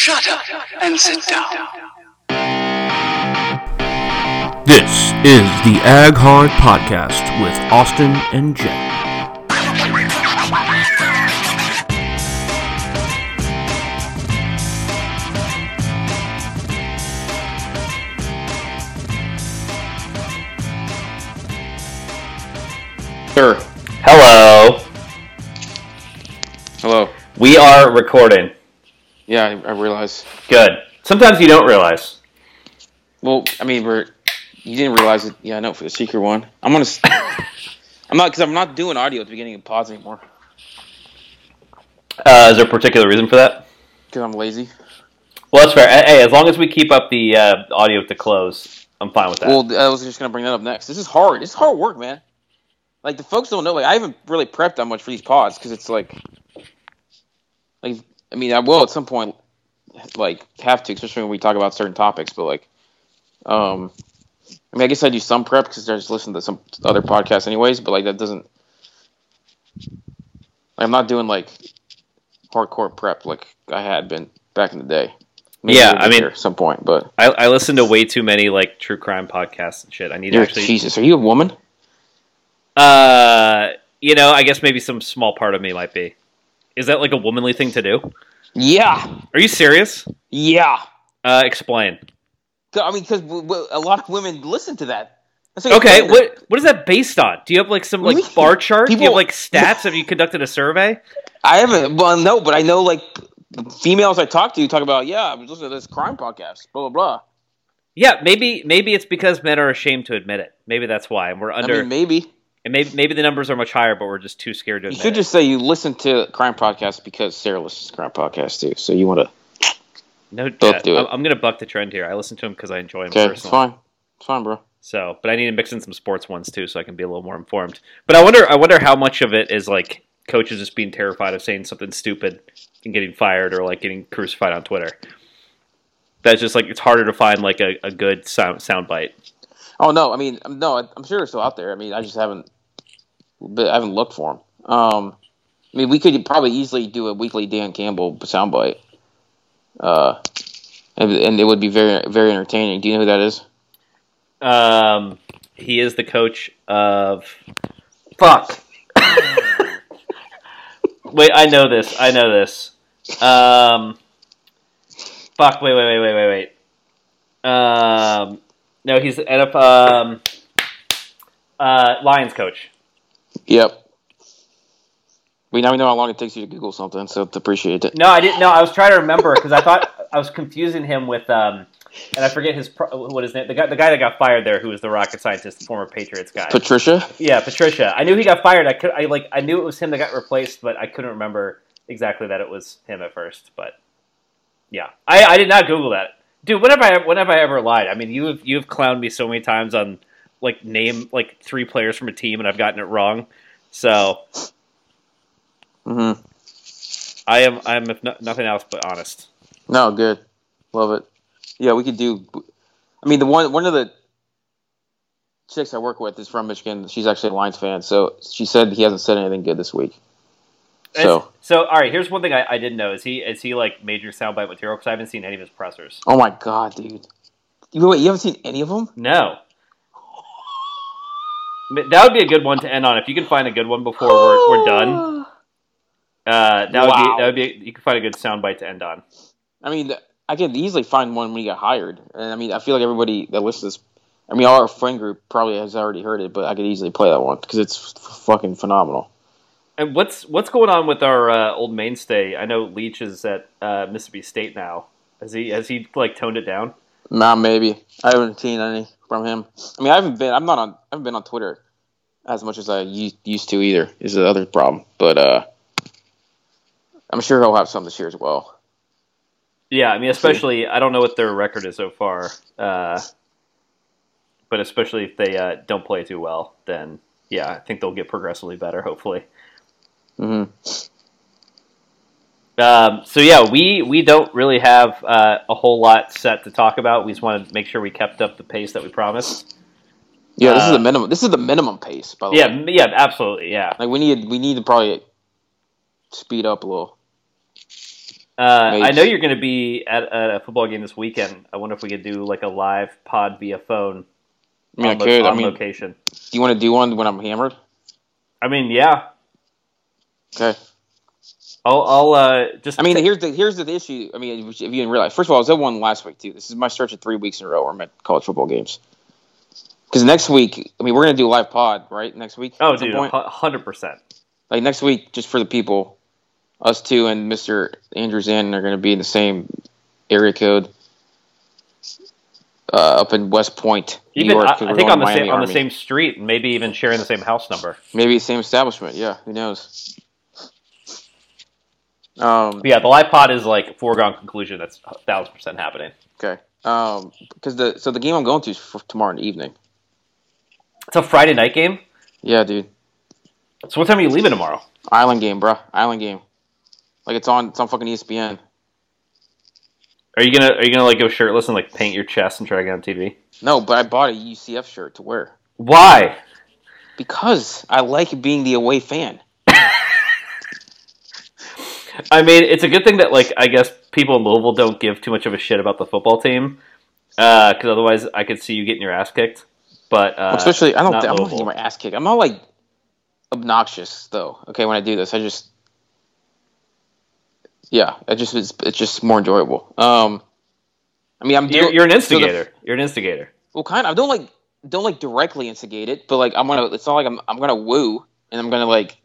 Shut up and sit down. This is the Ag Hard Podcast with Austin and Jen. Sure. Hello. Hello. We are recording. Yeah, I, I realize. Good. Sometimes you don't realize. Well, I mean, we're. You didn't realize it. Yeah, I know for the secret one. I'm gonna. I'm not because I'm not doing audio at the beginning of pods anymore Uh, is there a particular reason for that? because I'm lazy. Well, that's fair. Hey, as long as we keep up the uh, audio to close, I'm fine with that. Well, I was just gonna bring that up next. This is hard. It's hard work, man. Like the folks don't know. Like I haven't really prepped that much for these pods because it's like, like I mean, I will at some point, like have to, especially when we talk about certain topics. But like, um, I mean, I guess I do some prep because I just listen to some other podcasts anyways. But like that doesn't. I'm not doing like hardcore prep like I had been back in the day. Yeah, I mean- at some point, but I, I listen to way too many like true crime podcasts and shit. I need to actually. Jesus, are you a woman? Uh, you know, I guess maybe some small part of me might be. Is that like a womanly thing to do? Yeah, Are you serious? yeah. Uh, explain. I mean, because w- w- a lot of women listen to that. Like Okay, what what is that based on? Do you have like some like bar chart? Do you have People- like stats? Have you conducted a survey? I haven't. Well, no, but I know like females I talk to talk about. Yeah, I was listening to this crime podcast. Blah blah blah. Yeah, maybe maybe it's because men are ashamed to admit it. Maybe that's why, and we're under. I mean, maybe and maybe maybe the numbers are much higher, but we're just too scared to you should it. just say you listen to crime podcasts because Sarah listens to crime podcasts too. So you want to? no, both do it. I'm, I'm gonna buck the trend here. I listen to them because I enjoy them Okay, it's fine. It's fine, bro. So, but I need to mix in some sports ones too, so I can be a little more informed. But I wonder, I wonder how much of it is like coaches just being terrified of saying something stupid and getting fired, or like getting crucified on Twitter. That's just like it's harder to find like a, a good sound sound bite. Oh no, I mean, no, I'm sure it's still out there. I mean, I just haven't, but I haven't looked for them. Um, I mean, we could probably easily do a weekly Dan Campbell soundbite, uh, and, and it would be very, very entertaining. Do you know who that is? Um, he is the coach of. Fuck. wait, I know this. I know this. Um. Fuck. Wait. Wait. Wait. Wait. Wait. Wait. Um. No, he's the NFL. Um. Uh, Lions coach. Yep. We now we know how long it takes you to Google something, so to appreciate it. No, I didn't. No, I was trying to remember because I thought I was confusing him with um, and I forget his what his name. The guy, the guy that got fired there, who was the rocket scientist, the former Patriots guy. Patricia. Yeah, Patricia. I knew he got fired. I could, I like, I knew it was him that got replaced, but I couldn't remember exactly that it was him at first. But yeah, I, I did not Google that, dude. When have I, when have I ever lied? I mean, you have, you have clowned me so many times on like name like three players from a team, and I've gotten it wrong. So hmm I am, I am if no, nothing else but honest. No, good. Love it. Yeah, we could do. I mean, the one one of the chicks I work with is from Michigan. She's actually a Lions fan, so she said he hasn't said anything good this week. So, so all right. Here's one thing I, I didn't know: is he is he like major soundbite material? Because I haven't seen any of his pressers. oh my god, dude! You wait, you haven't seen any of them? No. That would be a good one to end on. If you can find a good one before we're, we're done, uh, that would Wow. be that would be you can find a good soundbite to end on. I mean, I could easily find one when you get hired, and I mean, I feel like everybody that listens. I mean, our friend group probably has already heard it, but I could easily play that one because it's f- fucking phenomenal. And what's what's going on with our uh, old mainstay? I know Leach is at uh, Mississippi State now. Has he has he like toned it down? Nah, maybe I haven't seen any from him. I mean, I haven't been. I'm not on. I haven't been on Twitter as much as I used to either. Is the other problem, but uh, I'm sure he'll have some this year as well. Yeah, I mean, especially I don't know what their record is so far, uh, but especially if they uh, don't play too well, then yeah, I think they'll get progressively better. Hopefully. hmm Um, so yeah, we we don't really have uh, a whole lot set to talk about. We just want to make sure we kept up the pace that we promised. Yeah, this is Uh, the minimum. This is the minimum pace, by the Yeah, way. yeah, absolutely, yeah. Like we need we need to probably speed up a little. Uh, I know you're going to be at, at a football game this weekend. I wonder if we could do like a live pod via phone I mean, I on, lo- could. I mean, location. do you want to do one when I'm hammered? I mean, yeah. Okay. I'll, I'll uh, just. I mean, here's the here's the issue. I mean, if you didn't realize, first of all, I was at one last week too. This is my stretch of three weeks in a row where I'm at college football games. Because next week, I mean, we're gonna do a live pod, right? Next week. oh, dude, hundred percent. like next week, just for the people, us two and Mister Andrew Zan are gonna be in the same area code. Uh, up in West Point, New Even York. I, I think on the to same Miami on the same street, maybe even sharing the same house number. maybe same establishment. Yeah, who knows? Um, yeah, the live pod is like foregone conclusion. That's a thousand percent happening. okay. Um, because the so the game I'm going to is for tomorrow evening. It's a Friday night game. Yeah, dude. So what time are you leaving tomorrow? Island game, bro. Island game. Like it's on it's on fucking ESPN. Are you gonna Are you gonna like go shirtless and like paint your chest and try to get on TV? No, but I bought a UCF shirt to wear Why? because I like being the away fan. I mean, it's a good thing that like I guess people in Louisville don't give too much of a shit about the football team, because otherwise I could see you getting your ass kicked. But uh, Especially, I don't. Think, I'm not getting my ass kicked. I'm not like obnoxious though. Okay, when I do this, I just yeah, it just it's, it's just more enjoyable. Um, I mean, I'm You're, you're an so the- instigator. you're an instigator. well, kind of. I don't like don't like directly instigate it, but like I'm gonna. It's not like I'm I'm gonna woo and I'm gonna like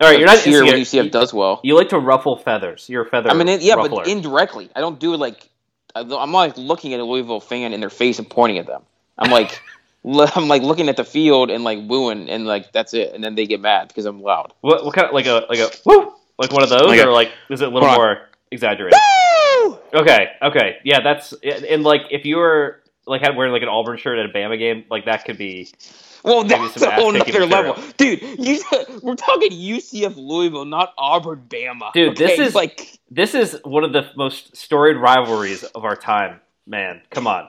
All right, you're not an cheer when instigator. UCF You, does well. you like to ruffle feathers. You're a feather. I mean, it, yeah, ruffler. but indirectly. I don't do it like I'm not like looking at a Louisville fan in their face and pointing at them. I'm like, I'm like looking at the field and like wooing and like that's it, and then they get mad because I'm loud. what what kind of like a like a woo like one of those Like a- or like is it a little Hold on. more exaggerated? Okay, okay, yeah, that's and like if you were like had wearing like an Auburn shirt at a Bama game, like that could be Well, that's a whole material. level, dude. You, we're talking UCF Louisville, not Auburn Bama. Dude, this is- like this is one of the most storied rivalries of our time. Man, come on.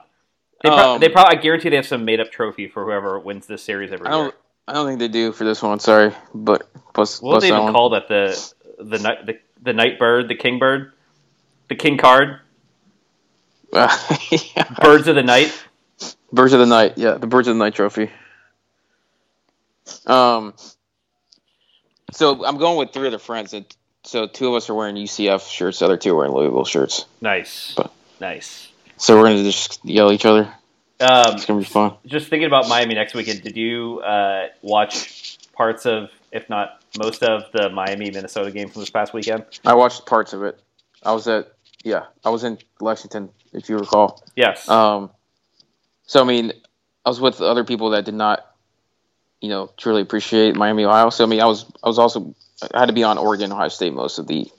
They, pro- Um, they probably I guarantee they have some made up trophy for whoever wins this series every I year. don't, I don't think they do for this one. Sorry, but plus, What plus they even one. call that? The the night the, the night bird, the king bird, the king card, yeah. birds of the night. Birds of the Night, yeah, the Birds of the Night trophy. Um, so I'm going with three other friends, and so two of us are wearing UCF shirts, the other two are wearing Louisville shirts. Nice, But- nice. So we're gonna just yell at each other. Um, It's gonna be fun. just thinking about Miami next weekend. Did you uh, watch parts of, if not most of, the Miami Minnesota game from this past weekend? I watched parts of it. I was at, yeah, I was in Lexington, if you recall. Yes. Um, so I mean, I was with other people that did not, you know, truly appreciate Miami, Ohio. So I mean, I was I was also I had to be on Oregon, Ohio State most of the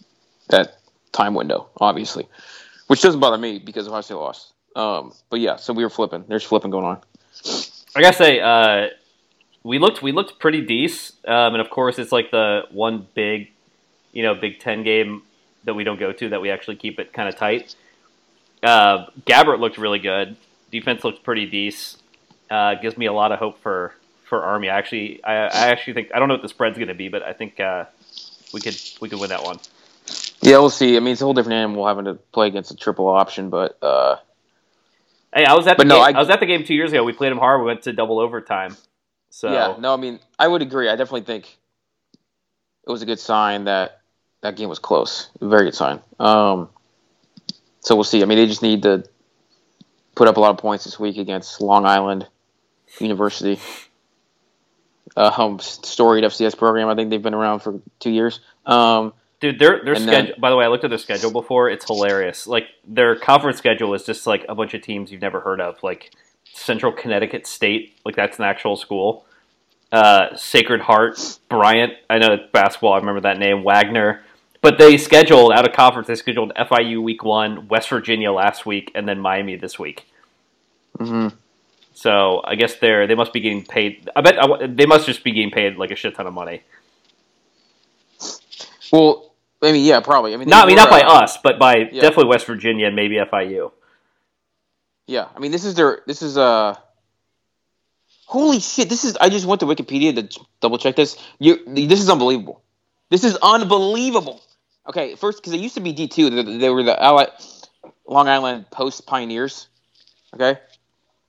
that time window, obviously, which doesn't bother me because Ohio State lost. Um, but yeah, so we were flipping. There's flipping going on. I gotta say, uh, we looked we looked pretty decent, um, and of course, it's like the one big, you know, Big Ten game that we don't go to that we actually keep it kind of tight. Uh, Gabbert looked really good. Defense looked pretty decent. Uh, gives me a lot of hope for for Army. I actually, I, I actually think I don't know what the spread's going to be, but I think uh, we could we could win that one. Yeah, we'll see. I mean, it's a whole different animal having to play against a triple option, but uh, Hey, I was at the no, game, I- I, was at the game two years ago. We played them hard. We went to double overtime. So yeah, no, I mean, I would agree. I definitely think it was a good sign that that game was close. Very good sign. Um, so we'll see. I mean, they just need to put up a lot of points this week against Long Island University. Uh, um, storied FCS program. I think they've been around for two years. Um, Dude, their their And then- schedule. By the way, I looked at their schedule before. It's hilarious. Like their conference schedule is just like a bunch of teams you've never heard of, like Central Connecticut State. Like that's an actual school. Uh, Sacred Heart, Bryant. I know it's basketball. I remember that name. Wagner. But they scheduled out of conference. They scheduled FIU week one, West Virginia last week, and then Miami this week. mhm. So I guess they're they must be getting paid. I bet I, they must just be getting paid like a shit ton of money. Well, I mean, yeah, probably. I mean, Not I mean not by uh, us, but by yeah. definitely West Virginia and maybe FIU. Yeah, I mean, this is their. This is uh. Holy shit! This is. I just went to Wikipedia to double check this. You. This is unbelievable. This is unbelievable. Okay, first because they used to be D two. They, they were the Long Island Post Pioneers. Okay,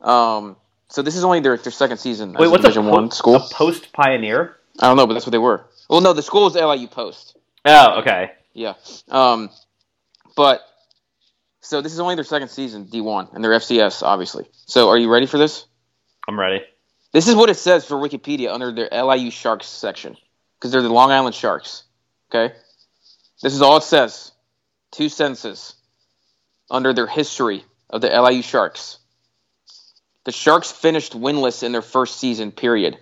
um, so this is only their, their second season Wait, what's Division a, po- One school. post pioneer? I don't know, but that's what they were. Well, no, the school was LIU Post. Oh, okay. Yeah. Um, but so this is only their second season, D one, and they're FCS, obviously. So are you ready for this? I'm ready. This is what it says for Wikipedia under their LIU Sharks section, because they're the Long Island Sharks. Okay. This is all it says. Two sentences under their history of the LIU Sharks. The Sharks finished winless in their first season. Period.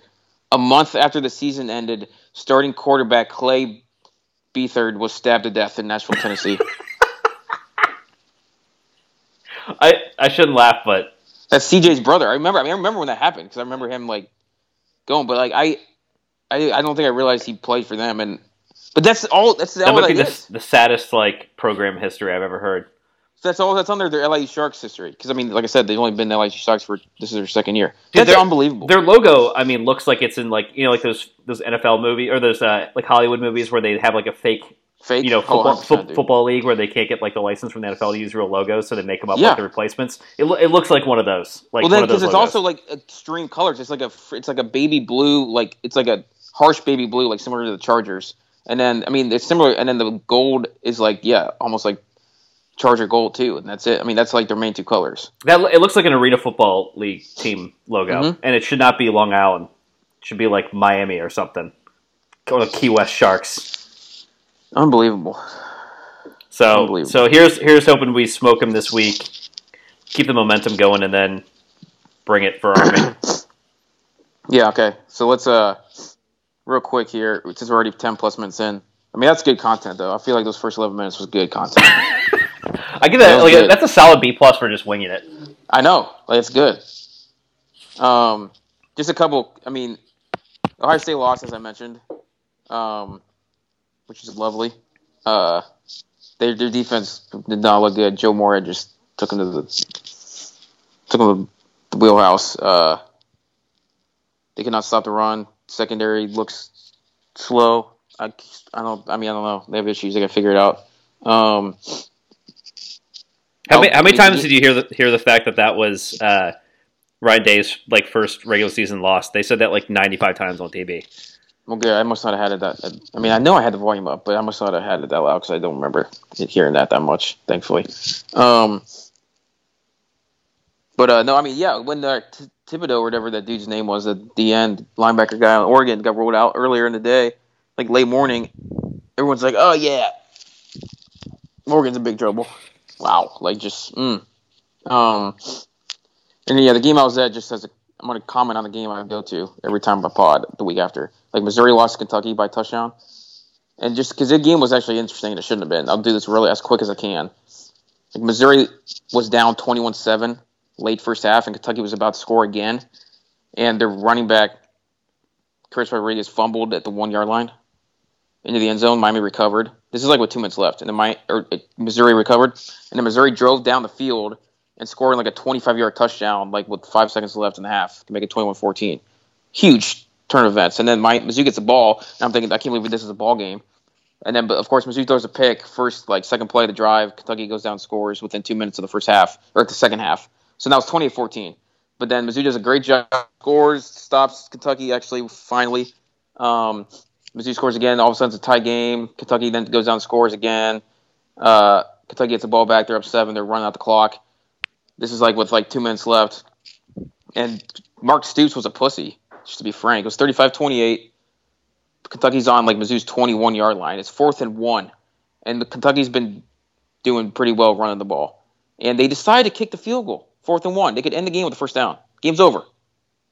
A month after the season ended, starting quarterback Clay Beathard was stabbed to death in Nashville, Tennessee. I I shouldn't laugh, but That's CJ's brother. I remember. I, mean, I remember when that happened because I remember him like going. But like I, I, I don't think I realized he played for them. And but that's all. That's that all might that be the, the saddest like program history I've ever heard. That's all that's under their LIU Sharks history. Because I mean, like I said, they've only been LIU Sharks for this is their second year. Dude, That's they're- unbelievable. Their logo, I mean, looks like it's in like you know like those those NFL movie or those uh, like Hollywood movies where they have like a fake Fake. you know Oh, football, 100%, fo- football league where they can't get like the license from the NFL to use real logos, so they make them up Yeah. like the replacements. It, lo- it looks like one of those. Like well, then one of those because it's logos. also like extreme colors. It's like a it's like a baby blue. Like it's like a harsh baby blue, like similar to the Chargers. And then I mean, it's similar. And then the gold is like yeah, almost like Charger gold too. And that's it. I mean, that's like their main two colors. that it looks like an Arena Football League team logo, Mhm. and it should not be Long Island. It should be like Miami or something, or the Key West Sharks. Unbelievable. So Unbelievable. so here's here's hoping we smoke them this week, keep the momentum going, and then bring it for Army. Yeah, okay. So let's uh real quick here, since we're already ten plus minutes in. I mean that's good content though. I feel like those first eleven minutes was good content. I give that That like good. that's a solid B plus for just winging it. I know. Like it's good. Um just a couple I mean Ohio State lost as I mentioned. Um which is lovely. Uh their their defense did not look good. Joe Moore just took them to the took them to the wheelhouse. Uh they cannot stop the run. Secondary looks slow. I, I don't. I mean, I don't know. They have issues. They got to figure it out. Um, How many, how many times did you hear the, hear the fact that that was uh, Ryan Day's like first regular season loss? They said that like ninety five times on TV. well, good. I must not have had it that. I mean, I know I had the volume up, but I must not have had it that loud because I don't remember hearing that that much. Thankfully. Um, but uh, no, I mean, yeah, when the T- Thibodeaux or whatever that dude's name was at the end, linebacker guy on Oregon got rolled out earlier in the day, like late morning. Everyone's like, "Oh yeah, Oregon's in big trouble." Wow, like just, mm. um, and yeah, the game I was at just a, I'm gonna comment on the game I go to every time I pod the week after. Like Missouri lost to Kentucky by touchdown, and just because the game was actually interesting, and it shouldn't have been. I'll do this really as quick as I can. Like Missouri was down 21-7 late first half, and Kentucky was about to score again, and their running back Chris Rodriguez fumbled at the one yard line into the end zone. Miami recovered. This is like with two minutes left, and then my or uh, Missouri recovered, and then Missouri drove down the field and scored like a 25 yard touchdown, like with five seconds left in the half to make it 21-14. Huge turn of events, and then my Mizzou gets a ball, and I'm thinking I can't believe this is a ball game. And then, but of course, Mizzou throws a pick first, like second play of the drive. Kentucky goes down, scores within two minutes of the first half or the second half. So now it's 28-14. But then Mizzou does a great job, scores, stops Kentucky actually finally. Um, Mizzou scores again. All of a sudden, it's a tie game. Kentucky then goes down, and scores again. Uh, Kentucky gets the ball back. They're up seven. They're running out the clock. This is like with like two minutes left. And Mark Stoops was a pussy, just to be frank. It was 35-28. Kentucky's on like Mizzou's 21 yard line. It's fourth and one, and the Kentucky's been doing pretty well running the ball. And they decide to kick the field goal, fourth and one. They could end the game with a first down. Game's over.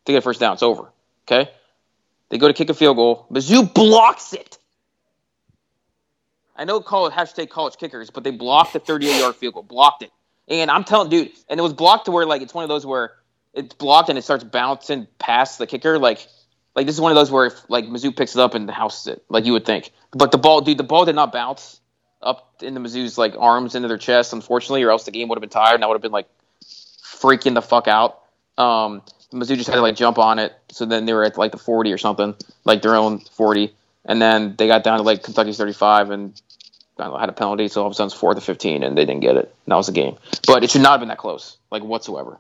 They get a first down. It's over. Okay. They go to kick a field goal. Mizzou blocks it. I know it hashtag college kickers, but they blocked the 38 yard field goal. Blocked it. And I'm telling, dude, and it was blocked to where like it's one of those where it's blocked and it starts bouncing past the kicker. Like, like this is one of those where if like Mizzou picks it up and houses it, like you would think. But the ball, dude, the ball did not bounce up into Mizzou's like arms into their chest, unfortunately, or else the game would have been tired and I would have been like freaking the fuck out. Um, Mizzou just had to like jump on it, so then they were at like the 40 or something, like their own 40, and then they got down to like Kentucky's 35, and know, had a penalty, so all of a sudden it's fourth and fifteen, and they didn't get it. And that was the game. But it should not have been that close, like whatsoever.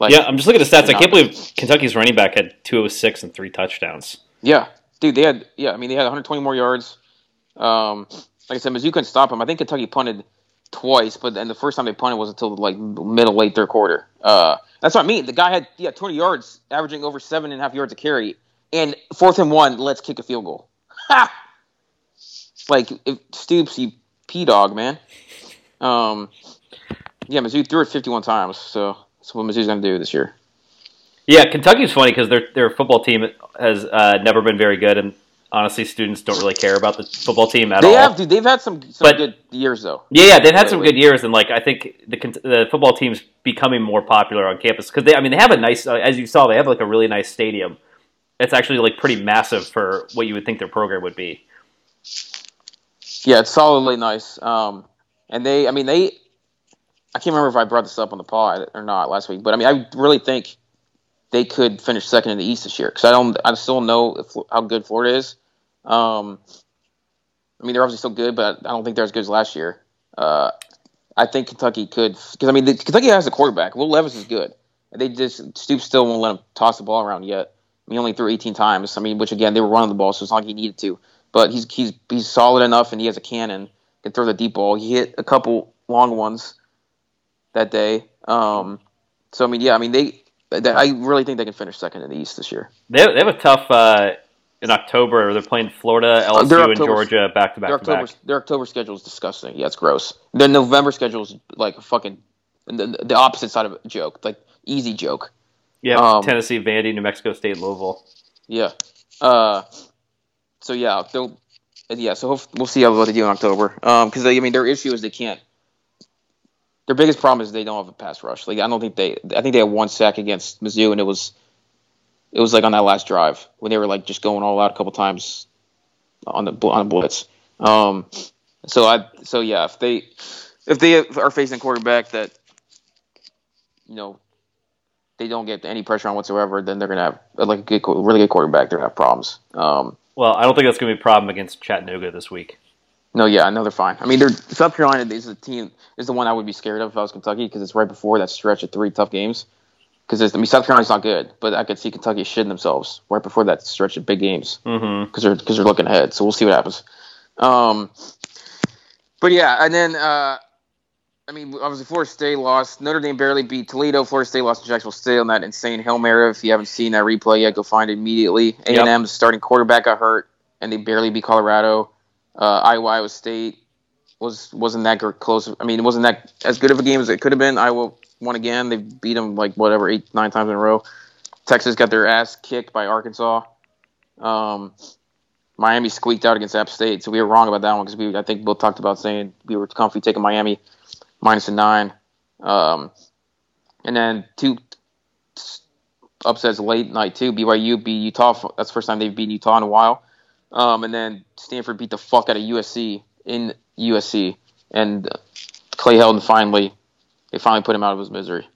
Like, Yeah, I'm just looking at the stats. I can't believe Kentucky's running back had 206 and three touchdowns. Yeah, dude, they had yeah. I mean, they had 120 more yards. Um, like I said, Mizzou couldn't stop them. I think Kentucky punted twice, but then the first time they punted was until like middle late third quarter. Uh, that's what I mean. The guy had yeah 20 yards, averaging over seven and a half yards a carry, and fourth and one, let's kick a field goal. Ha! Like if Stoops, you dog, man. Um, yeah, Mizzou threw it 51 times, so that's what Mizzou's gonna do this year. Yeah, Kentucky's funny because their their football team has uh, never been very good, and honestly, students don't really care about the football team at They all. They have, dude. They've had some some But- good years though. Yeah, yeah, they've had some good years, and like I think the the football team's becoming more popular on campus because they, I mean, they have a nice, uh, as you saw, they have like a really nice stadium. It's actually like pretty massive for what you would think their program would be. Yeah, it's solidly nice. Um, and they, I mean, they, I can't remember if I brought this up on the pod or not last week, but I mean, I really think they could finish second in the East this year because I don't, I still don't know if, how good Florida is. Um, I mean, they're obviously still good, but I don't think they're as good as last year. Uh, I think Kentucky could, because I mean, the, Kentucky has a quarterback. Will Levis is good. They just Stoops still won't let him toss the ball around yet. I mean, he only threw 18 times. I mean, which again they were running the ball, so it's not like he needed to. But he's he's he's solid enough, and he has a cannon. Can throw the deep ball. He hit a couple long ones that day. Um, so I mean, yeah, I mean they. they I really think they can finish second in the East this year. They they have a tough uh, in October. They're playing Florida, LSU, their and Georgia back to back to October back. their October schedule is disgusting. Yeah, it's gross. Their November schedule is like a fucking the, the opposite side of a joke, like easy joke. Yeah, um, Tennessee, Vandy, New Mexico State, Louisville. Yeah. Uh, so yeah, they'll yeah. So we'll see how they do in October. Um, because I mean their issue is they can't. Their biggest problem is they don't have a pass rush. Like I don't think they. I think they had one sack against Mizzou, and it was. It was like on that last drive when they were like just going all out a couple times on the on the blitz. Um, so I so yeah, if they if they are facing a quarterback that you know they don't get any pressure on whatsoever, then they're gonna have like a good, really good quarterback. They're gonna have problems. Um, Well, I don't think that's going to be a problem against Chattanooga this week. no, yeah, I know they're fine. I mean, they're South Carolina is the team is the one I would be scared of if I was Kentucky because it's right before that stretch of three tough games. Because I mean, South Carolina's not good, but I could see Kentucky shitting themselves right before that stretch of big games Mm-hmm. because they're because they're looking ahead. So we'll see what happens. Um, but yeah, and then uh, I mean, obviously Florida State lost. Notre Dame barely beat Toledo. Florida State lost to Jacksonville State on that insane hail mary. If you haven't seen that replay yet, go find it immediately. A and M's starting quarterback got hurt, and they barely beat Colorado. Uh, Iowa, Iowa State was wasn't that close. I mean, it wasn't that as good of a game as it could have been. Iowa won again. They beat them like whatever eight nine times in a row. Texas got their ass kicked by Arkansas. Um, Miami squeaked out against App State, so we were wrong about that one because we I think both talked about saying we were comfy taking Miami minus a nine. Um, and then two upsets late night too. BYU beat Utah. That's the first time they've beaten Utah in a while. Um, and then Stanford beat the fuck out of USC in USC, and Clay Helton finally they finally put him out of his misery.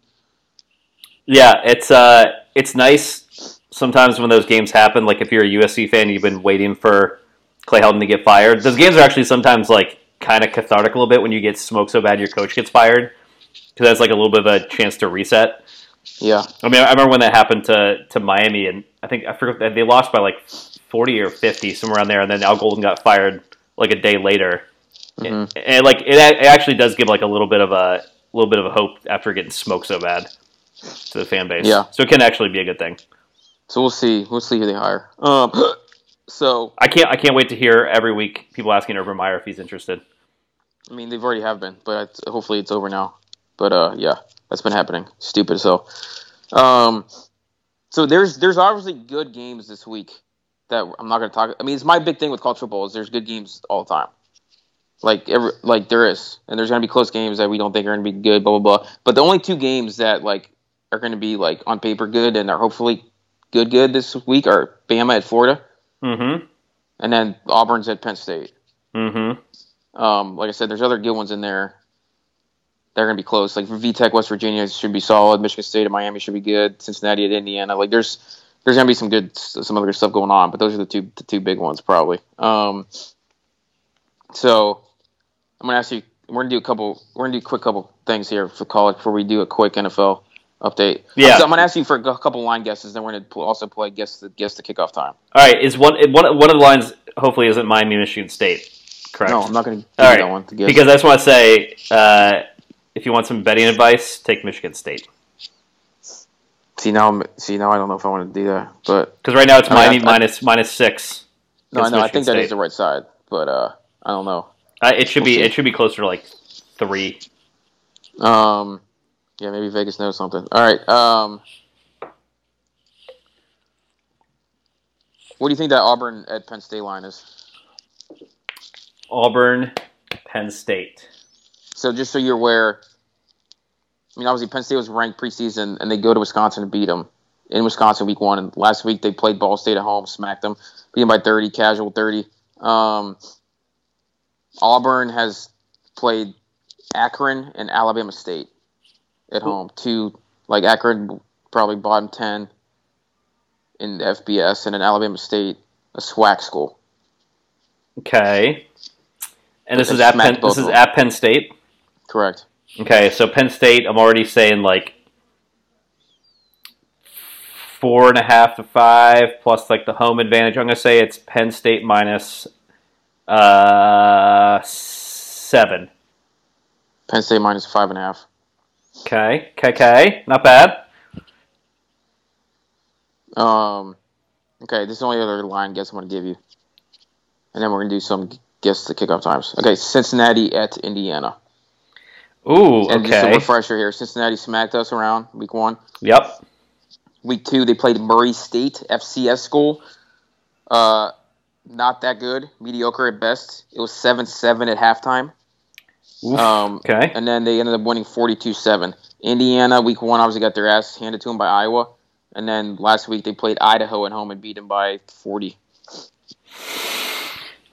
Yeah, it's uh, it's nice sometimes when those games happen. Like if you're a USC fan, you've been waiting for Clay Helton to get fired. Those games are actually sometimes like kind of cathartic a little bit when you get smoked so bad your coach gets fired because that's like a little bit of a chance to reset. Yeah, I mean, I remember when that happened to, to Miami, and I think I forget they lost by like forty or fifty somewhere around there, and then Al Golden got fired like a day later, Mhm. and, and, like it, it actually does give like a little bit of a little bit of a hope after getting smoked so bad to the fan base. Yeah. so it can actually be a good thing. so we'll see. We'll see who they hire. Um, so I can't I can't wait to hear every week people asking Urban Meyer if he's interested. I mean, they've already have been, but it's, hopefully it's over now. But uh, yeah, that's been happening. Stupid. So, um, so there's there's obviously good games this week that I'm not going to talk. I mean, it's my big thing with college football is there's good games all the time. Like every like there is, and there's going to be close games that we don't think are going to be good. Blah blah blah. But the only two games that like are going to be like on paper good and are hopefully good good this week are Bama at Florida, Mm-hmm. and then Auburn's at Penn State. Mm-hmm. Um, like I said, there's other good ones in there. They're gonna be close. Like VTech, West Virginia should be solid. Michigan State and Miami should be good. Cincinnati at Indiana. Like there's there's gonna be some good some other good stuff going on. But those are the two the two big ones probably. Um, so I'm gonna ask you. We're gonna do a couple. We're gonna do a quick couple things here for college before we do a quick NFL update. Yeah. So I'm gonna ask you for a couple line guesses. Then we're gonna also play guess the guess the kickoff time. All right, is one one one of the lines hopefully isn't Miami, Michigan State, correct? No, I'm not gonna give All right, that one to guess. because I just want to say, uh, if you want some betting advice, take Michigan State. see now, I'm, see now, I don't know if I want to do that, but Because right now it's I mean, Miami I- I- minus minus six. no, I know I Michigan think that is the right side, but uh, I don't know. Uh, it should We'll be see. it should be closer to like three. Um, yeah, maybe Vegas knows something. All right. Um, what do you think that Auburn at Penn State line is? Auburn, Penn State. So just so you're aware, I mean, obviously Penn State was ranked preseason, and they go to Wisconsin and beat them in Wisconsin week one. And last week they played Ball State at home, smacked them, beat them by 30, casual 30. Um, Auburn has played Akron and Alabama State at home. Two, like Akron, probably bottom 10 in FBS, and then Alabama State, a SWAC school. Okay. And this is at Penn. This is them. at Penn State. Correct. Okay, so Penn State. I'm already saying like four and a half to five plus like the home advantage. I'm gonna say it's Penn State minus uh seven. Penn State minus five and a half. Okay, okay, okay, not bad. Um, okay, this is the only other line guess I'm going to give you. And then we're going to do some guess the kickoff times. Okay, Cincinnati at Indiana. Ooh, And just a refresher here Cincinnati smacked us around week one. Yep. Week two, they played Murray State, FCS school. Uh, not that good, mediocre at best. It was 7 7 at halftime. Oof, Um, okay. And then they ended up winning 42 7. Indiana, week one, obviously got their ass handed to them by Iowa. And then last week, they played Idaho at home and beat them by 40.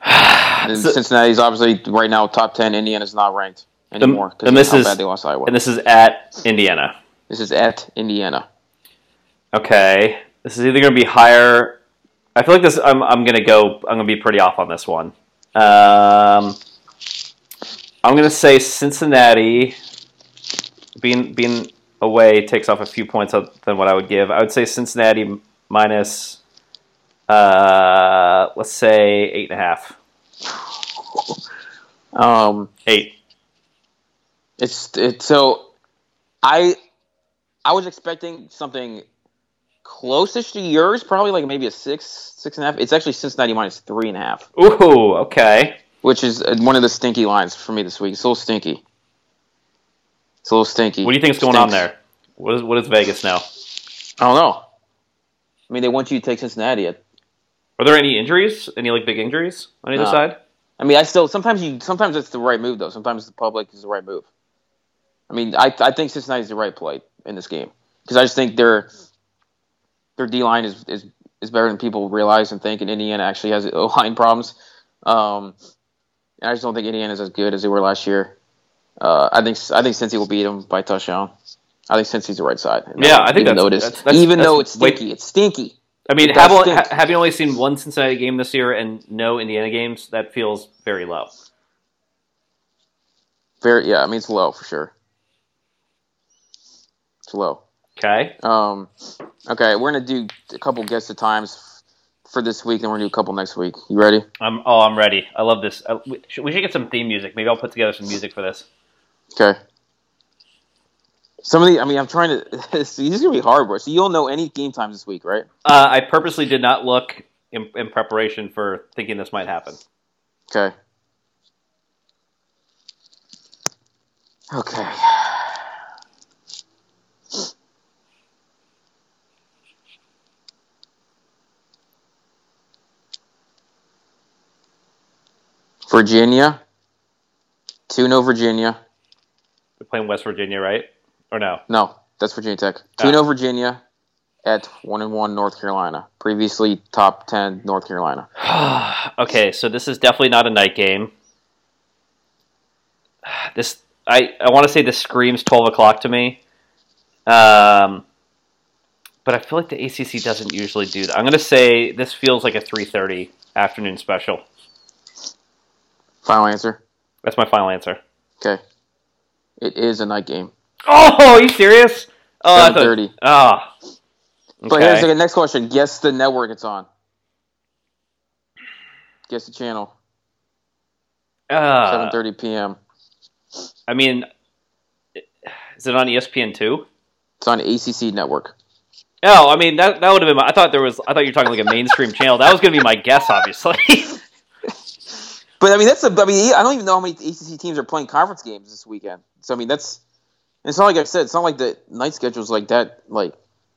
And So- Cincinnati's obviously right now top 10. Indiana's not ranked anymore because and of this how is- bad they lost Iowa. and this is at Indiana. this is at Indiana. Okay, this is either going to be higher. I feel like this. I'm. I'm going to go. I'm to be pretty off on this one. Um, I'm going to say Cincinnati. Being being away takes off a few points than what I would give. I would say Cincinnati minus. Uh, let's say eight and a half. Um, Eight. it's it's so I I was expecting something closest to yours, probably like maybe a six six and a half. It's actually Cincinnati minus three and a half. Ooh. Okay. which is uh, one of the stinky lines for me this week. It's a little stinky. It's a little stinky. What do you think's going on there? What is what is Vegas now? I don't know. I mean, they want you to take Cincinnati. At, Are there any injuries? Any like big injuries on either No. side? I mean, I still sometimes you sometimes it's the right move though. Sometimes the public is the right move. I mean, I I think Cincinnati's the right play in this game because I just think their their D line is, is is better than people realize and think, and Indiana actually has O line problems. Um, and I just don't think Indiana is as good as they were last year. Uh, I think I think Cincy will beat them by touchdown. I think Cincy's the right side. Yeah, I think even that's- though it is, that's- that's- even though it's stinky, it's stinky. I mean, It have, only, ha- have you only seen one Cincinnati game this year and no Indiana games? That feels very low. Very, yeah. I mean, it's low for sure. It's low. Okay. Um, okay, we're gonna do a couple guess the times for this week, and we're gonna do a couple next week. You ready? I'm. Oh, I'm ready. I love this. Uh, we, should, we should get some theme music. Maybe I'll put together some music for this. Okay. Some of the, I mean, I'm trying to. see, this is gonna be hard, bro. So you'll know any game times this week, right? Uh, I purposely did not look in, in preparation for thinking this might happen. Okay. Okay. Virginia. 2 0 Virginia. They're playing West Virginia, right? Or no? No, that's Virginia Tech. Ah. 2 0 Virginia at 1 and 1 North Carolina. Previously top 10 North Carolina. okay, so this is definitely not a night game. This I I want to say this screams twelve o'clock to me, um, but I feel like the ACC doesn't usually do that. I'm gonna say this feels like a three thirty afternoon special. Final answer. That's my final answer. Okay. It is a night game. Oh, are you serious? Oh, thought- 7:30. Ah. But here's the next question. Guess the network it's on. Guess the channel. Ah. 7:30 p.m. I mean, is it on ESPN two? It's on ACC network. Oh, I mean that that would have been. My, I thought there was. I thought you were talking like a mainstream channel. That was going to be my guess, obviously. But I mean, that's a. I mean, I don't even know how many ACC teams are playing conference games this weekend. So I mean, that's. It's not like I said. It's not like the night schedule's like that. Like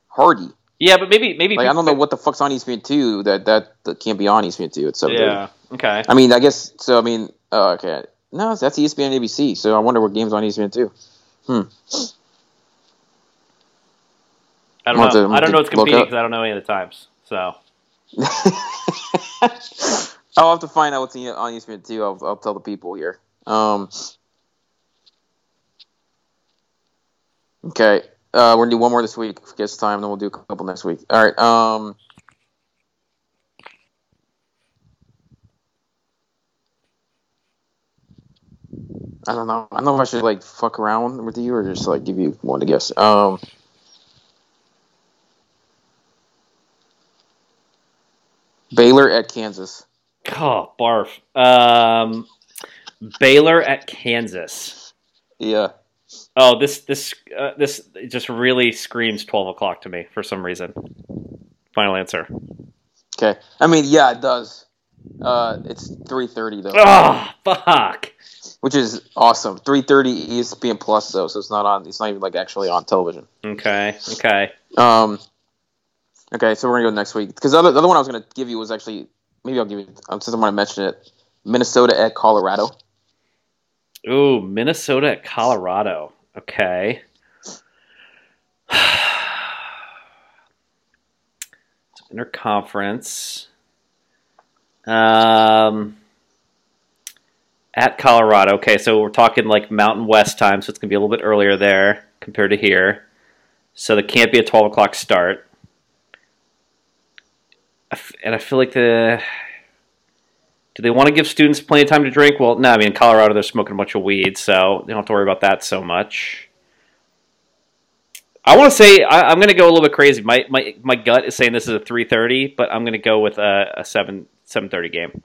hardy. yeah, but maybe maybe. Like I don't know what the fuck's on ESPN two that that, that can't be on ESPN two It's thirty. Yeah. Okay. I mean, I guess so. I mean, oh, okay. No, that's ESPN and ABC. So I wonder what games on ESPN two. Hmm. I don't know. to- I don't know what's competing because I don't know any of the times. So I'll have to find out what's on ESPN too. I'll, I'll tell the people here. Um, okay, uh, we're gonna do one more this week. If it gets time, then we'll do a couple next week. All right. Um, I don't know. I don't know if I should like fuck around with you or just like give you one to guess. Um. Baylor at Kansas. Oh barf. Um, Baylor at Kansas. Yeah. Oh, this this uh, this just really screams twelve o'clock to me for some reason. Final answer. Okay. I mean, yeah, it does. Uh, it's three thirty though, Oh fuck. which is awesome. Three thirty ESPN Plus though, so it's not on. It's not even like actually on television. Okay. Okay. Um. Okay, so we're gonna go next week because the other, the other one I was gonna give you was actually maybe I'll give you um, since I'm gonna mention it. Minnesota at Colorado. Ooh, Minnesota at Colorado. Okay. it's Interconference. Um, at Colorado. Okay, so we're talking like Mountain West time, so it's gonna be a little bit earlier there compared to here. So there can't be a twelve o'clock start. And I feel like the do they want to give students plenty of time to drink? Well, no. I mean, in Colorado, they're smoking a bunch of weed, so they don't have to worry about that so much. I want to say I, I'm going to go a little bit crazy. My, my my gut is saying this is a 3:30, but I'm going to go with a, a seven 7:30 game.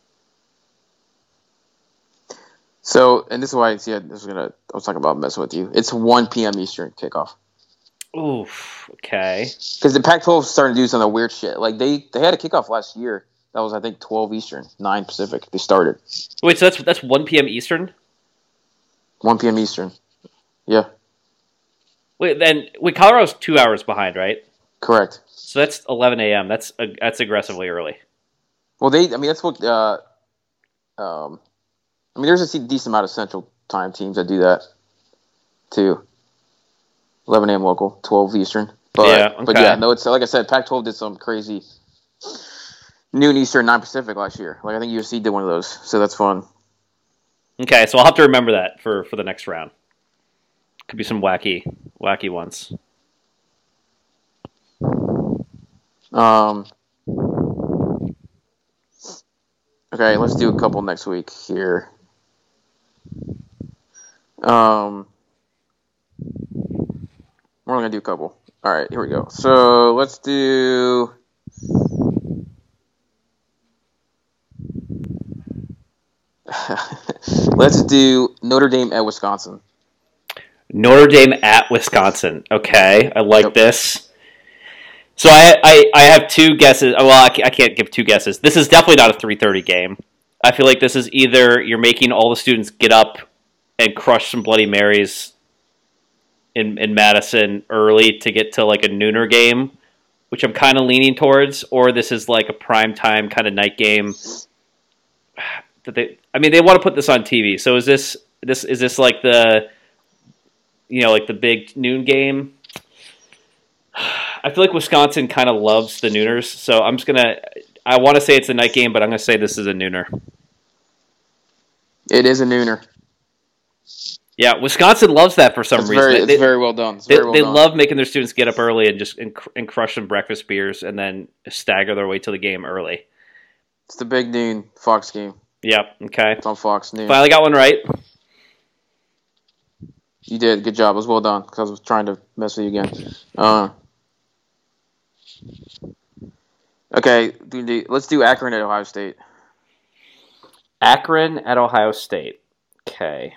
So, and this is why yeah, this is gonna. I was talking about messing with you. It's one p.m. Eastern kickoff Oof. Okay. because the Pac-12 is starting to do some of the weird shit. Like they they had a kickoff last year. That was I think 12 Eastern, 9 Pacific. They started Wait, so that's that's 1 p.m. Eastern. 1 p.m. Eastern. Yeah, Wait, then wait, Colorado's two hours behind, right? correct. So that's 11 a.m. That's uh, that's aggressively early. Well, they. I mean, that's what. Uh, um, I mean, there's a decent amount of Central Time teams that do that too. 11 a.m. local, 12 Eastern. But, Yeah, But yeah, no, it's like I said, Pac-12 did some crazy noon Eastern, 9 Pacific last year. Like I think USC did one of those, so that's fun. Okay, so I'll have to remember that for for the next round. Could be some wacky wacky ones. Um. Okay, let's do a couple next week here. Um. We're only gonna do a couple. All right, here we go. So let's do. let's do Notre Dame at Wisconsin. Notre Dame at Wisconsin. Okay, I like Yep. this. So I, I I have two guesses. Oh, well, I I can't give two guesses. This is definitely not a three thirty game. I feel like this is either you're making all the students get up and crush some Bloody Marys in in Madison early to get to like a nooner game, which I'm kind of leaning towards, or this is like a prime time kind of night game. That they, I mean, they want to put this on TV. So is this this is this like the you know, like the big noon game. I feel like Wisconsin kind of loves the nooners, so I'm just gonna. I want to say it's a night game, but I'm gonna say this is a nooner. It is a nooner. Yeah, Wisconsin loves that for some It's reason. very, They- it's they very well done. It's they, very well they done. love making their students get up early and just and, and crush some breakfast beers and then stagger their way to the game early. It's the big noon Fox game. Yep. Okay. It's on Fox News. Finally got one right. You did good job. It was well done because I was trying to mess with you again. Uh, okay, do- do- let's do Akron at Ohio State. Akron at Ohio State. Okay.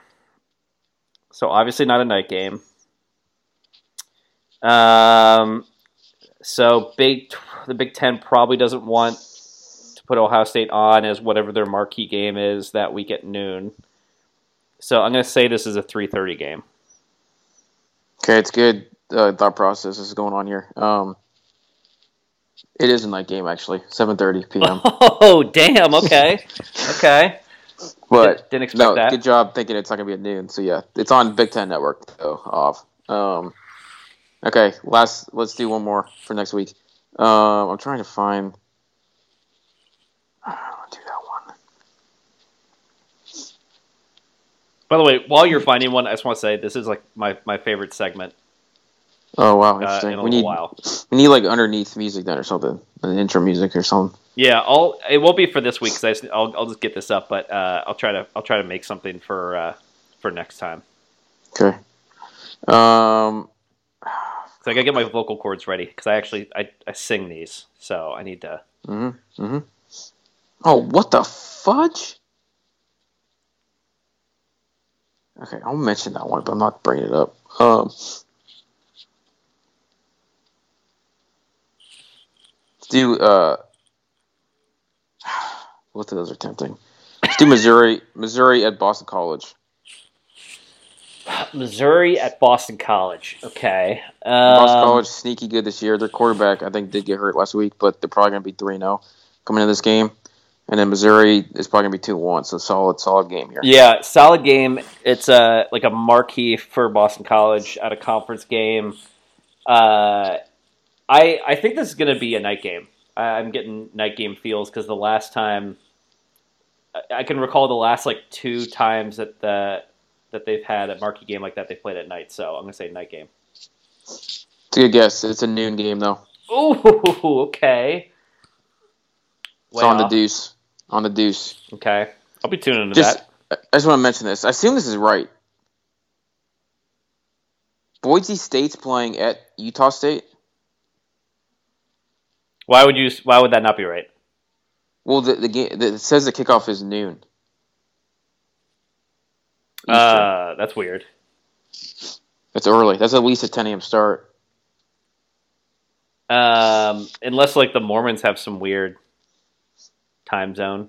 So obviously not a night game. Um, so Big the Big Ten probably doesn't want to put Ohio State on as whatever their marquee game is that week at noon. So I'm going to say this is a 3:30 game. Okay, it's good uh, thought process is going on here. Um, it is a night game actually, seven thirty p.m. Oh damn! Okay, okay. But Didn't expect no, that. good job thinking it's not gonna be at noon. So yeah, it's on Big Ten Network though. Off. Um, okay, last. Let's do one more for next week. Um, I'm trying to find. I don't want to do that one. By the way, while you're finding one, I just want to say this is like my, my favorite segment Oh wow, uh, interesting. in a we need while. we need like underneath music then or something, an intro music or something. Yeah, I'll. It won't be for this week because I'll, I'll just get this up, but uh, I'll try to I'll try to make something for uh, for next time. Okay. Um. So I gotta get my vocal cords ready because I actually I, I sing these, so I need to. Mm-hmm. Mm-hmm. Oh, what the fudge? Okay, I'll mention that one, but I'm not bringing it up. Um, do uh, both of those are tempting. Let's do Missouri, Missouri at Boston College. Missouri at Boston College. Okay. Um, Boston College sneaky good this year. Their quarterback, I think, did get hurt last week, but they're probably going to be three 0 coming into this game. And then Missouri is probably going to be two one. So solid, solid game here. Yeah, solid game. It's a like a marquee for Boston College at a conference game. Uh, I I think this is going to be a night game. I'm getting night game feels because the last time I- can recall the last like two times that the that they've had a marquee game like that they played at night. So I'm going to say night game. It's a good guess. It's a noon game though. Ooh, okay. It's Way on the deuce. On the deuce. Okay, I'll be tuning into Just, that. I just want to mention this. I assume this is right. Boise State's playing at Utah State. Why would you? Why would that not be right? Well, the, the game the, it says the kickoff is noon. Eastern. Uh, that's weird. That's early. That's at least a 10 a.m. start. Um, unless like the Mormons have some weird time zone.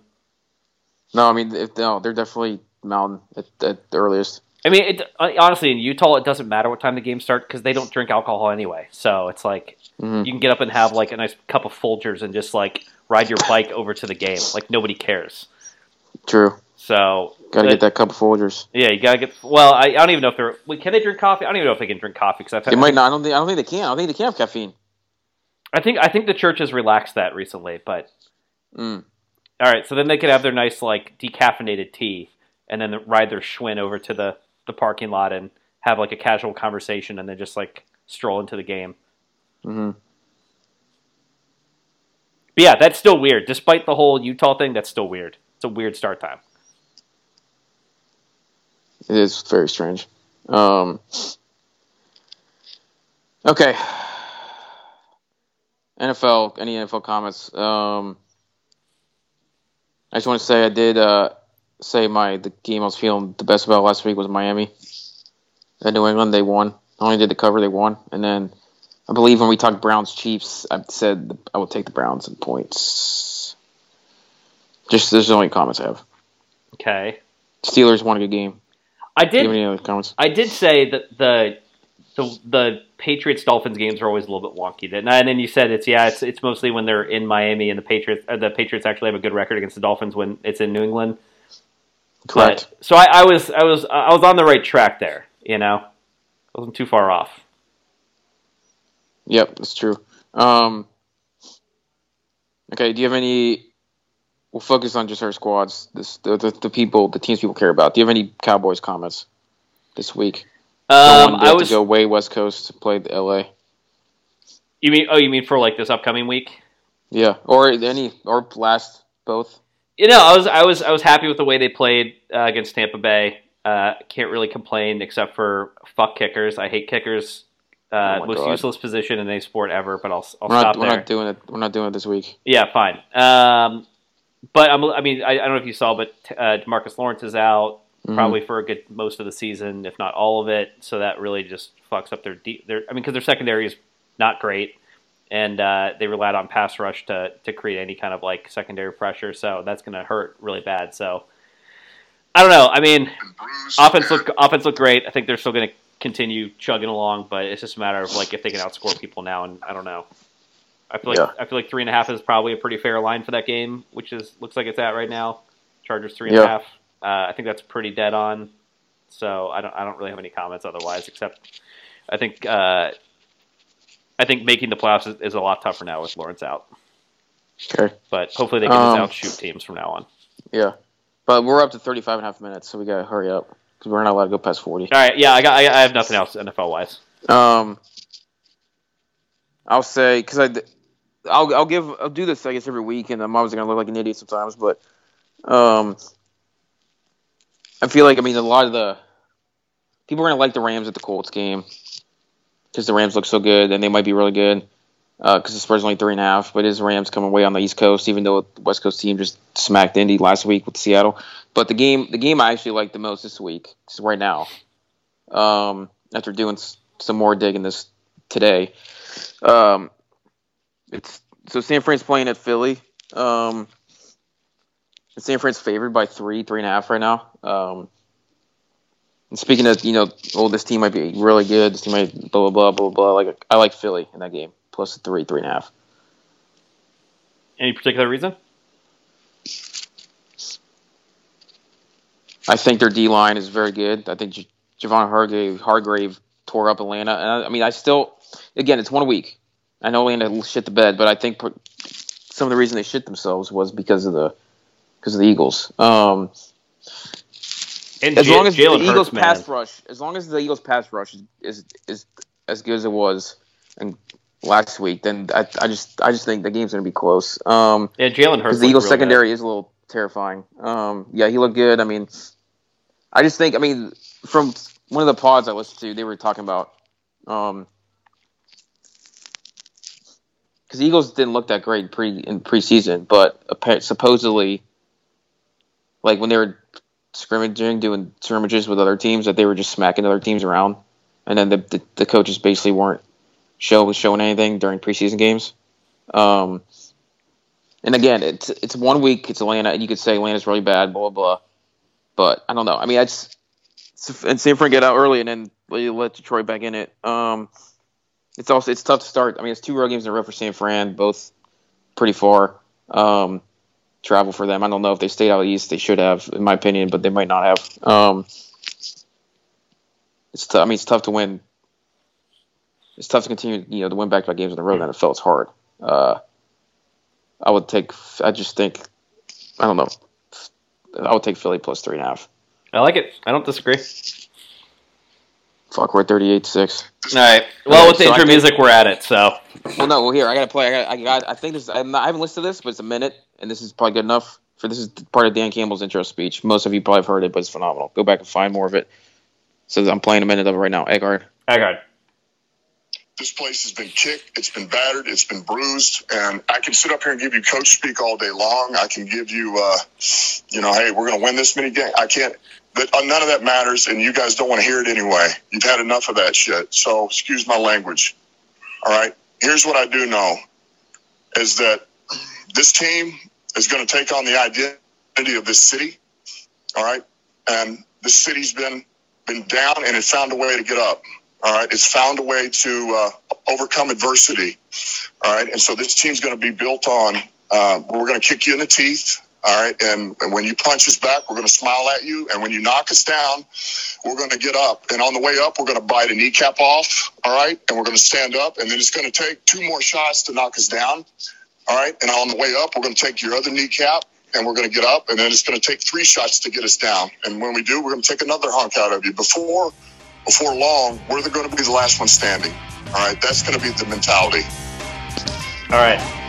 No, I mean, if, no, they're definitely mountain at, at the earliest. I mean, it, honestly, in Utah, it doesn't matter what time the games start because they don't drink alcohol anyway. So it's like Mhm. you can get up and have like a nice cup of Folgers and just like ride your bike over to the game. Like nobody cares. True. So Got to but- get that cup of Folgers. Yeah, you gotta get. Well, I, I don't even know if they're. Wait, can they drink coffee? I don't even know if they can drink coffee because I've. They might not. I don't think. I don't think they can. I don't think they can have caffeine. I think I think the church has relaxed that recently, but Mm. all right. So then they could have their nice like decaffeinated tea, and then ride their Schwinn over to the the parking lot and have like a casual conversation, and then just like stroll into the game. hmm But yeah, that's still weird. Despite the whole Utah thing, that's still weird. It's a weird start time. It is very strange. Um, okay. NFL. Any NFL comments? Um, I just want to say I did uh, say my the game I was feeling the best about last week was Miami. At New England, they won. I only did the cover, they won, and then I believe when we talked Browns Chiefs, I said I will take the Browns in points. Just there's the only comments I have. Okay, Steelers won a good game. I Do you have did. any other comments? I did say that the the the Patriots Dolphins games are always a little bit wonky. Then and then you said it's yeah, it's it's mostly when they're in Miami and the Patriots uh, the Patriots actually have a good record against the Dolphins when it's in New England. Correct. But- so I, I was I was I was on the right track there. You know, I wasn't too far off. Yep, that's true. Um, okay, do you have any? We'll focus on just our squads. This the, the the people, the teams people care about. Do you have any Cowboys comments this week? Um, I was. to go way West Coast to play the LA. You mean? Oh, you mean for like this upcoming week? Yeah, or any or last both. You know, I was I was I was happy with the way they played uh, against Tampa Bay. Uh, can't really complain except for fuck kickers. I hate kickers. Uh, Oh most God. useless position in any sport ever. But I'll I'll We're stop not, we're not doing it. We're not doing it this week. Yeah, fine. Um, but I'm, I mean, I, I don't know if you saw, but uh, DeMarcus Lawrence is out Mhm. probably for a good most of the season, if not all of it. So that really just fucks up their deep. Their, I mean, because their secondary is not great, and uh, they relied on pass rush to to create any kind of like secondary pressure. So that's going to hurt really bad. So I don't know. I mean, offense look offense look great. I think they're still going to continue chugging along, but it's just a matter of like if they can outscore people now. And I don't know. I feel like Yeah. I feel like three and a half is probably a pretty fair line for that game, which is looks like it's at right now. Chargers three and a half. Uh, I think that's pretty dead on. So I don't I don't really have any comments otherwise, except I think uh, I think making the playoffs is, is a lot tougher now with Lawrence out. Okay. But hopefully they can Um, outshoot teams from now on. Yeah. But we're up to 35 and a half minutes, so we got to hurry up because we're not allowed to go past 40. All right, yeah, I got I, I have nothing else NFL wise. Um, I'll say because I, I'll I'll give I'll do this I guess every week, and I'm always gonna look like an idiot sometimes, but um, I feel like I mean a lot of the people are gonna like the Rams at the Colts game because the Rams look so good and they might be really good because the spread's only three and a half, but it is Rams coming away on the East Coast, even though the West Coast team just smacked Indy last week with Seattle. But the game the game I actually like the most this week, right now, um, after doing some more digging this today. Um, it's so San Fran's playing at Philly. Um, San Fran's favored by three, three and a half right now. Um, and speaking of, you know, oh, this team might be really good. This team might blah blah blah blah blah. Like I like Philly in that game three, three and a half. Any particular reason? I think their D line is very good. I think J- Javon Hargrave, Hargrave tore up Atlanta, and I, I mean, I still, again, it's one week. I know Atlanta shit the bed, but I think some of the reason they shit themselves was because of the because of the Eagles. Um, And as Ja- long as Jalen the Eagles Hurts, man. pass rush, as long as the Eagles pass rush is is, is as good as it was and last week, then I, I just I just think the game's gonna be close. Um, Yeah, Jalen Hurts. the Eagles secondary is a little terrifying. Um, yeah, he looked good. I mean, I just think, I mean, from one of the pods I listened to, they were talking about, um, because Eagles didn't look that great pre in preseason, but supposedly, like when they were scrimmaging, doing scrimmages with other teams, that they were just smacking other teams around, and then the the, the coaches basically weren't show showing anything during preseason games. Um, and again, it's it's one week. It's Atlanta, and you could say Atlanta's really bad, blah blah blah. But I don't know. I mean, I just and San Fran get out early, and then let, Detroit back in it. Um, it's also it's tough to start. I mean, it's two road games in a row for San Fran, both pretty far. Um, travel for them. I don't know if they stayed out east. They should have, in my opinion, but they might not have. Um, it's t- I mean, it's tough to win. It's tough to continue, you know, to win back-to-back games in a row. Then it felt hard. Uh, I would take. I just think. I don't know. I would take Philly plus three and a half. I like it. I don't disagree. Fuck, we're at thirty-eight six. All right. Well, with the so intro think- music, we're at it. So Well, no. Well, here I gotta play. I got. I got. I think this. I'm not, I haven't listened to this, but it's a minute, and this is probably good enough for this is part of Dan Campbell's intro speech. Most of you probably have heard it, but it's phenomenal. Go back and find more of it. So I'm playing a minute of it right now. Eggard. Eggard. This place has been kicked, it's been battered, it's been bruised, and I can sit up here and give you coach speak all day long. I can give you, uh, you know, hey, we're going to win this many games. I can't, but uh, none of that matters, and you guys don't want to hear it anyway. You've had enough of that shit. So excuse my language. All right. Here's what I do know is that this team is going to take on the identity of this city. All right. And the city's been been down and it found a way to get up. All right, it's found a way to uh, overcome adversity. All right, and so this team's going to be built on. Uh, we're going to kick you in the teeth. All right, and, and when you punch us back, we're going to smile at you. And when you knock us down, we're going to get up. And on the way up, we're going to bite a kneecap off. All right, and we're going to stand up. And then it's going to take two more shots to knock us down. All right, and on the way up, we're going to take your other kneecap. And we're going to get up, and then it's going to take three shots to get us down. And when we do, we're going to take another hunk out of you. Before before long, we're going to be the last one standing. All right, that's going to be the mentality. All right.